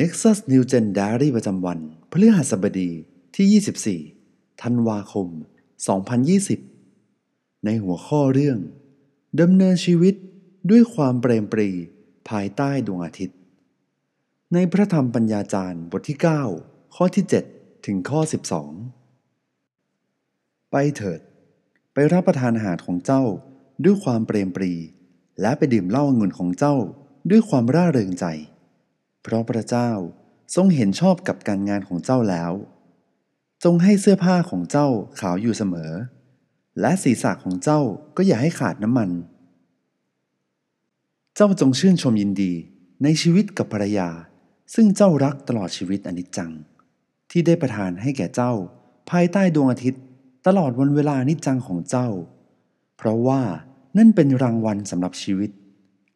Nexus New Gen Diary ประจำวันพฤหัสบดีที่ 24 ธันวาคม 2020 ในหัวข้อเรื่องดำเนินชีวิตด้วยความเปรมปรีภายใต้ดวงอาทิตย์ ในพระธรรมปัญญาจารย์บทที่ 9 ข้อที่ 7 ถึงข้อ 12 ไปเถิด ไปรับประทานอาหารของเจ้าด้วยความเปรมปรี และไปดื่มเหล้าองุ่นของเจ้าด้วยความร่าเริงใจ เพราะพระเจ้าทรงเห็นชอบกับการงานของเจ้าแล้ว จงให้เสื้อผ้าของเจ้าขาวอยู่เสมอ และศีรษะของเจ้าก็อย่าให้ขาดน้ำมัน เจ้าจงชื่นชมยินดีในชีวิตกับภรรยา ซึ่งเจ้ารักตลอดชีวิตอนิจจัง ที่ได้ประทานให้แก่เจ้า ภายใต้ดวงอาทิตย์ ตลอดวันเวลานิจจังของเจ้า เพราะว่านั่นเป็นรางวัลสำหรับชีวิต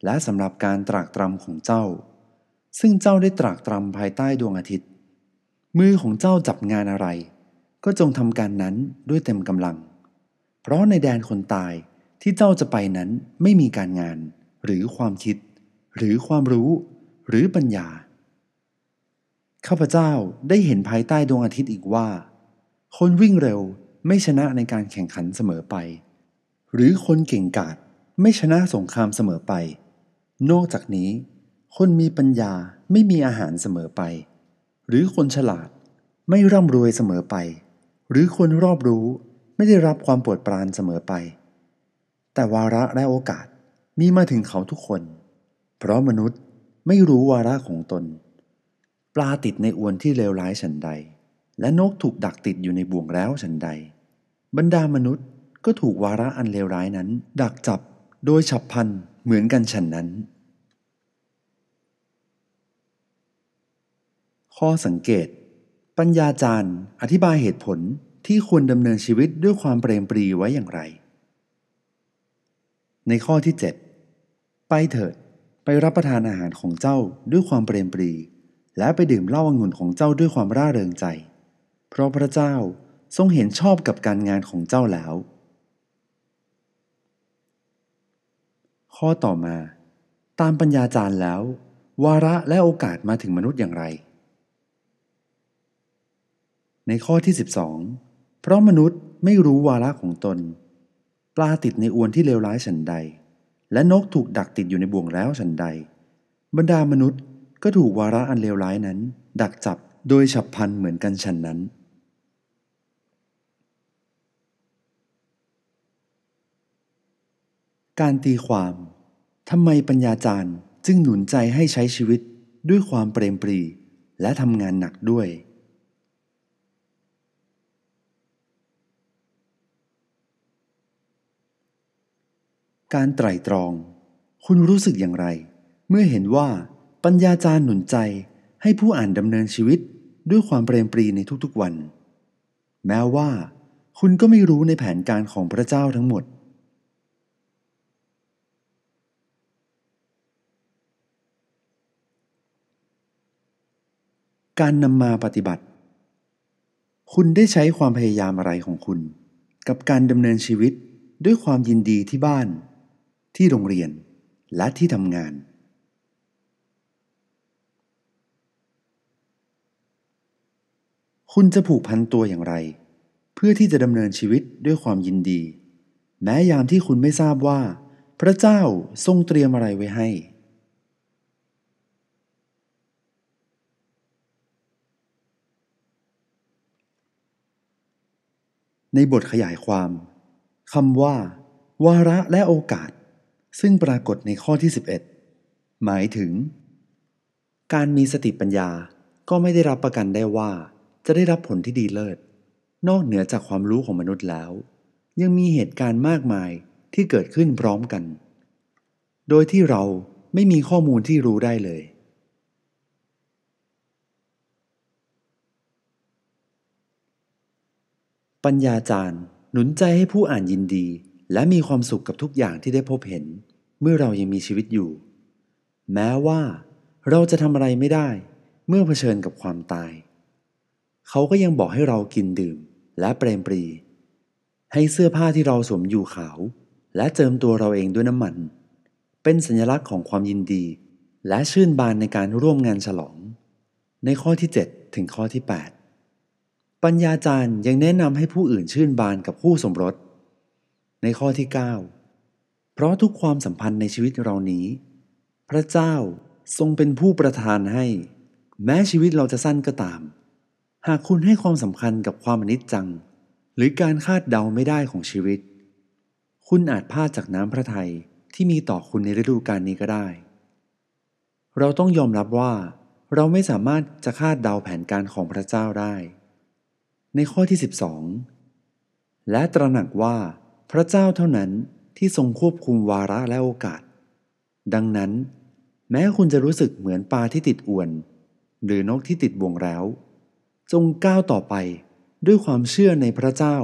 และสำหรับการตรากตรำของเจ้า ซึ่งเจ้าได้ตรากตรำภายใต้ดวงอาทิตย์ มือของเจ้าจับงานอะไร ก็จงทำการนั้นด้วยเต็มกำลัง เพราะในแดนคนตายที่เจ้าจะไปนั้นไม่มีการงาน หรือความคิด หรือความรู้ หรือปัญญา ข้าพเจ้าได้เห็นภายใต้ดวงอาทิตย์อีกว่า คนวิ่งเร็วไม่ชนะในการแข่งขันเสมอไป หรือคนเก่งกาจไม่ชนะสงครามเสมอไป นอกจากนี้ คนมีปัญญาไม่มีอาหารเสมอไป หรือคนฉลาดไม่ร่ำรวยเสมอไป หรือคนรอบรู้ไม่ได้รับความปรดปรานเสมอไป แต่วาระและโอกาสมีมาถึงเขาทุกคน เพราะมนุษย์ไม่รู้วาระของตน ปลาติดในอวนที่เลวร้ายฉันใด และนกถูกดักติดอยู่ในบ่วงแล้วฉันใด บรรดามนุษย์ก็ถูกวาระอันเลวร้ายนั้น ดักจับโดยฉับพลันเหมือนกันฉันนั้น ข้อสังเกต ปัญญาจารย์ อธิบายเหตุผลที่ควรดำเนินชีวิตด้วยความเปรมปรีไว้อย่างไร ในข้อที่ 7 ไปเถิดไปรับประทานอาหารของเจ้าด้วยความเปรมปรี และไปดื่มเหล้าองุ่นของเจ้าด้วยความร่าเริงใจ เพราะพระเจ้าทรงเห็นชอบกับการงานของเจ้าแล้ว ข้อต่อมา ตามปัญญาจารย์แล้ว วาระและโอกาสมาถึงมนุษย์อย่างไร ในข้อที่ 12 เพราะมนุษย์ไม่รู้วาระของตน ปลาติดในอวนที่เลวร้ายฉันใด และนกถูกดักติดอยู่ในบ่วงแล้วฉันใด บรรดามนุษย์ก็ถูกวาระอันเลวร้ายนั้น ดักจับโดยฉับพลันเหมือนกันฉันนั้น การตีความทำไมปัญญาจารย์จึงหนุนใจให้ใช้ชีวิตด้วยความเปรมปรีและทำงานหนักด้วย การไตร่ตรอง คุณรู้สึกอย่างไร เมื่อเห็นว่าปัญญาจารย์หนุนใจให้ผู้อ่านดำเนินชีวิตด้วยความเปรมปรีในทุกๆวัน แม้ว่า คุณก็ไม่รู้ในแผนการของพระเจ้าทั้งหมด การนำมาปฏิบัติ คุณได้ใช้ความพยายามอะไรของคุณ กับการดำเนินชีวิตด้วยความยินดีที่บ้าน ที่โรงเรียนและที่ทำงาน คุณจะผูกพันตัวอย่างไร เพื่อที่จะดำเนินชีวิตด้วยความยินดี แม้ยามที่คุณไม่ทราบว่า พระเจ้าทรงเตรียมอะไรไว้ให้ ในบทขยายความคำว่า วาระและโอกาส ซึ่งปรากฏในข้อที่ 11 หมายถึง การมีสติปัญญาก็ไม่ได้รับประกันได้ว่า จะได้รับผลที่ดีเลิศ นอกเหนือจากความรู้ของมนุษย์แล้ว ยังมีเหตุการณ์มากมายที่เกิดขึ้นพร้อมกัน โดยที่เราไม่มีข้อมูลที่รู้ได้เลย ปัญญาจารย์หนุนใจให้ผู้อ่านยินดี และมีความสุขกับทุกอย่างที่ได้พบเห็น เมื่อเรายังมีชีวิตอยู่ แม้ว่า เราจะทำอะไรไม่ได้ เมื่อเผชิญกับความตาย เขาก็ยังบอกให้เรากินดื่ม และเปรมปรี ให้เสื้อผ้าที่เราสวมอยู่ขาว และเจิมตัวเราเองด้วยน้ำมัน เป็นสัญลักษณ์ของความยินดี และชื่นบานในการร่วมงานฉลอง ในข้อที่ 7 ถึงข้อที่ 8 ปัญญาจารย์ยังแนะนำให้ผู้อื่นชื่นบานกับคู่สมรส ในข้อที่ 9 เพราะทุกความสัมพันธ์ในชีวิตเรานี้ พระเจ้าทรงเป็นผู้ประทานให้ แม้ชีวิตเราจะสั้นก็ตาม หากคุณให้ความสำคัญกับความอนิจจัง หรือการคาดเดาไม่ได้ของชีวิต คุณอาจพลาดจากน้ำพระทัยที่มีต่อคุณในฤดูกาลนี้ก็ได้ เราต้องยอมรับว่า เราไม่สามารถจะคาดเดาแผนการของพระเจ้าได้ ในข้อที่ 12 และตระหนักว่า พระเจ้าเท่านั้นที่ทรงควบคุมวาระและโอกาส ดังนั้น แม้คุณจะรู้สึกเหมือนปลาที่ติดอวน หรือนกที่ติดบ่วงแล้ว จงก้าวต่อไปด้วยความเชื่อในพระเจ้า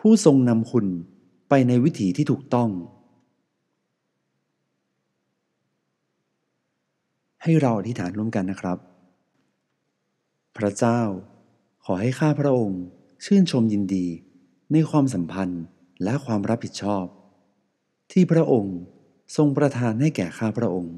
ผู้ทรงนำคุณไปในวิถีที่ถูกต้อง ให้เราอธิษฐานร่วมกันนะครับ พระเจ้าขอให้ข้าพระองค์ชื่นชมยินดีในความสัมพันธ์ และความรับผิดชอบ ที่พระองค์ทรงประทานให้แก่ข้าพระองค์